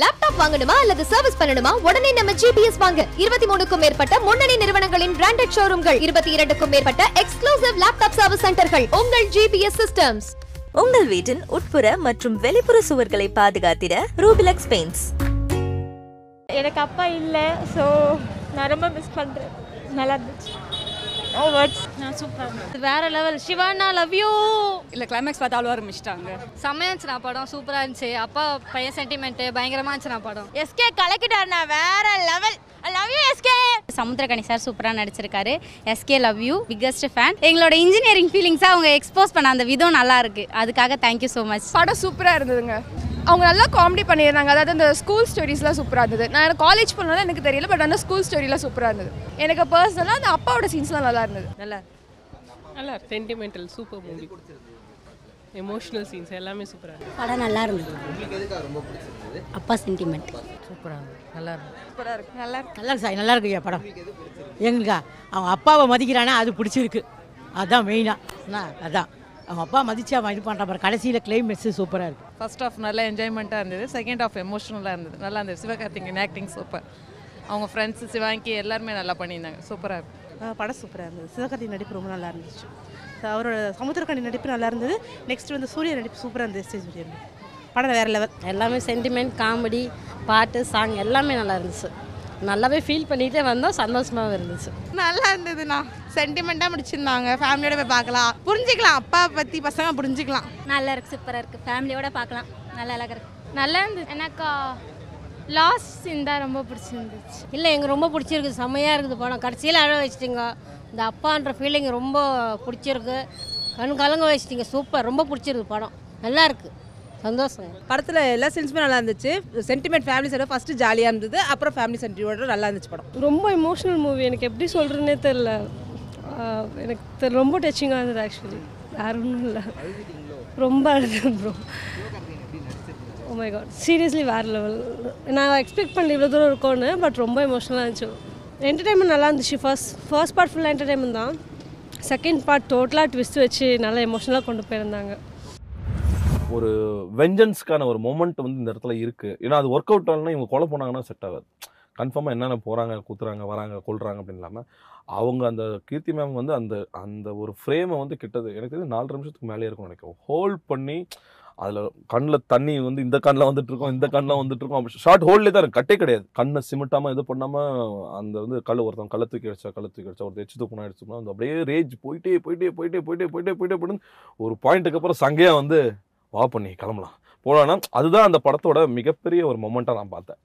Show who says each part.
Speaker 1: Laptop வாங்கணுமா அல்லது service பண்ணணுமா? உடனே நம்ம ஜிபிஎஸ் வாங்க. இருபத்தி மூணுக்கும் மேற்பட்ட முன்னணி நிறுவனங்களின் பிராண்டட் ஷோரூம்கள் இருபத்தி இரண்டுக்கும் மேற்பட்ட எக்ஸ்க்ளூசிவ் லேப்டாப் சர்வீஸ் சென்டர்கள் உங்கள் ஜிபிஎஸ் சிஸ்டம்ஸ்
Speaker 2: உங்கள் வீட்டின் உட்புற மற்றும் வெளிப்புற சுவர்களை பாதுகாத்திட ரூபிலக்ஸ் பெயிண்ட்ஸ்
Speaker 3: எனக்கு அப்பா இல்லை ஸோ நான் ரொம்ப மிஸ் பண்ணுறேன் நல்லா இருந்துச்சு. ஓ வேர்ட்ஸ் நான் சூப்பராக
Speaker 4: வேற லெவல் சிவானா லவ் யூ
Speaker 5: இல்லை கிளைமேக்ஸ் பார்த்து அவ்வளோ ஆரம்பிச்சிட்டாங்க
Speaker 4: செம்மையா இருந்துச்சு நான் படம் சூப்பரா இருந்துச்சு. அப்பா பையன் சென்டிமெண்ட் பயங்கரமா இருந்துச்சு நான் படம்.
Speaker 3: எஸ்கே கலக்கிட்டாருண்ணா வேற level love you SK
Speaker 6: Samuthirakani sir சூப்பராக நடிச்சிருக்காரு. SK love you biggest fan எங்களோட இன்ஜினியரிங் ஃபீலிங்ஸாக அவங்க எக்ஸ்போஸ் பண்ண அந்த விதம் நல்லா இருக்கு. அதுக்காக தேங்க்யூ ஸோ மச்
Speaker 7: படம் சூப்பராக இருந்ததுங்க. அவங்க நல்லா காமெடி பண்ணியிருந்தாங்க. அதாவது அந்த ஸ்கூல் ஸ்டோரிஸ்லாம் சூப்பராக இருந்தது. நான் காலேஜ் போனதால எனக்கு தெரியல பட் அந்த ஸ்கூல் ஸ்டோரிலாம் சூப்பராக இருந்தது. எனக்கு பர்சனலாக அந்த அப்பாவோட சீன்ஸ்லாம் நல்லா இருந்தது.
Speaker 5: நல்லா
Speaker 8: நல்லா sentimental super movie emotional scenes எல்லாமே சூப்பராக இருக்கு
Speaker 6: படம் நல்லா இருந்தது. அப்பா சென்டிமெண்ட்
Speaker 5: சூப்பராக நல்லா இருக்கும்
Speaker 7: சூப்பராக இருக்கு. நல்லா இருக்கு.
Speaker 9: நல்லா இருக்கு நல்லா இருக்கு படம். எங்களுக்கா? அவங்க அப்பாவை மதிக்கிறானா அது பிடிச்சிருக்கு. அதான் மெயினாக அதான். அவங்க அப்பா மதிச்சு அவன் இது பண்ணுறான் பாரு கடைசியில் கிளைமேட்ஸு சூப்பராக இருக்குது
Speaker 5: ஃபர்ஸ்ட் ஆஃப் நல்லா என்ஜாய்மெண்ட்டாக இருந்தது. செகண்ட் ஆஃப் எமோஷனலாக இருந்தது. நல்லா இருந்தது. சிவகார்த்திகேயன் ஆக்டிங் சூப்பர் அவங்க ஃப்ரெண்ட்ஸ் சிவாங்கி எல்லாருமே நல்லா பண்ணியிருந்தாங்க. சூப்பராக இருக்கு.
Speaker 10: படம் சூப்பராக இருந்தது. சிவகார்த்தி நடிப்பு ரொம்ப நல்லா இருந்துச்சு. அவரோட சமுத்திரக்கணி நடிப்பு நல்லா இருந்தது. நெக்ஸ்ட் வந்து சூரிய நடிப்பு சூப்பராக இருந்தது. ஸ்டேஜ் படம் வேறு லெவல்
Speaker 6: எல்லாமே சென்டிமெண்ட் காமெடி பாட்டு சாங் எல்லாமே நல்லா இருந்துச்சு. நல்லாவே ஃபீல் பண்ணிகிட்டே வந்தோம் சந்தோஷமாகவும் இருந்துச்சு.
Speaker 10: நல்லா இருந்ததுண்ணா. சென்டிமெண்ட்டாக முடிச்சிருந்தாங்க. ஃபேமிலியோட போய் பார்க்கலாம். புரிஞ்சுக்கலாம். அப்பா பற்றி பசங்க புரிஞ்சுக்கலாம்.
Speaker 6: நல்லா இருக்கு. சூப்பராக இருக்குது ஃபேமிலியோட பார்க்கலாம். நல்லா அழகாக இருக்கு.
Speaker 3: நல்லா இருந்துச்சு. எனக்கு லாஸ்ட் சீன் தான் ரொம்ப பிடிச்சிருந்துச்சு.
Speaker 6: இல்லை எங்களுக்கு ரொம்ப பிடிச்சிருக்கு. செம்மையாக இருக்குது படம். கடைசியில் அழ வச்சிட்டிங்க. இந்த அப்பான்ற ஃபீலிங் ரொம்ப பிடிச்சிருக்கு. கண் கலங்க வச்சிட்டிங்க. சூப்பர் ரொம்ப பிடிச்சிருக்கு படம். நல்லா இருக்கு. சந்தோஷம்
Speaker 5: படத்தில் எல்லா சீன்ஸுமே நல்லா இருந்துச்சு. சென்டிமெண்ட் ஃபேமிலி சைடு ஃபஸ்ட்டு ஜாலியாக இருந்தது. அப்புறம் ஃபேமிலி சென்டிமெண்ட் நல்லா இருந்துச்சு படம்.
Speaker 8: ரொம்ப எமோஷனல் மூவி எனக்கு எப்படி சொல்கிறேன்னே தெரில எனக்கு ரொம்ப டச்சிங்காக இருந்தது ஆக்சுவலி வேற ஒன்றும் இல்லை. ரொம்ப அழுது bro oh my god seriously வேறு லெவல் நான் எக்ஸ்பெக்ட் பண்ணல இவ்வளோ தூரம் இருக்கும்னு பட் ரொம்ப எமோஷனலாக இருந்துச்சு. என்டர்டைன்மெண்ட் நல்லா இருந்துச்சு. ஃபர்ஸ்ட் ஃபர்ஸ்ட் பார்ட் ஃபுல்லாக என்டர்டைன்மெண்ட் தான். செகண்ட் பார்ட் டோட்டலாக ட்விஸ்ட் வச்சு நல்லா எமோஷனலாக கொண்டு போயிருந்தாங்க.
Speaker 11: ஒரு வெஞ்சன்ஸ்க்கான ஒரு மொமெண்ட் வந்து இந்த இடத்துல இருக்குது ஏன்னா அது ஒர்க் அவுட் ஆகலன்னா இவங்க கொலை போனாங்கன்னா செட் ஆகாது. கன்ஃபார்மாக என்னென்ன போகிறாங்க குத்துறாங்க வராங்க கொள்றாங்க அப்படின்னு இல்லாமல் அவங்க அந்த கீர்த்தி மேம் வந்து அந்த அந்த ஒரு ஃப்ரேமை வந்து கிட்டது. எனக்கு தெரிஞ்சு நாலு நிமிஷத்துக்கு மேலே இருக்கும் நினைக்கிறேன். ஹோல்ட் பண்ணி அதில் கண்ணில் தண்ணி வந்து இந்த கண்ணில் வந்துட்டு இருக்கோம் இந்த கண்ணில் வந்துட்டு அப்படி ஷார்ட் ஹோல்ட்லேயே தான் கட்டே கிடையாது. கண்ணை சிமிட்டாமல் இது பண்ணாமல் அந்த வந்து கல் ஒருத்தன் கள்ள தூக்கி அடிச்சா கள்ள தூக்கி அடிச்சா ஒருத்தர் எச்சு தூக்கணும் அடிச்சுக்கணும் அந்த அப்படியே ரேஜ் போயிட்டே போயிட்டே போயிட்டே போயிட்டே போயிட்டே போயிட்டே போயிட்டு ஒரு பாயிண்ட்டுக்கு அப்புறம் சங்கையாக வந்து வா பண்ணி கிளம்பலாம். போலான்னா அதுதான் அந்த படத்தோட மிகப்பெரிய ஒரு மொமெண்ட்டாக நான் பார்த்தேன்.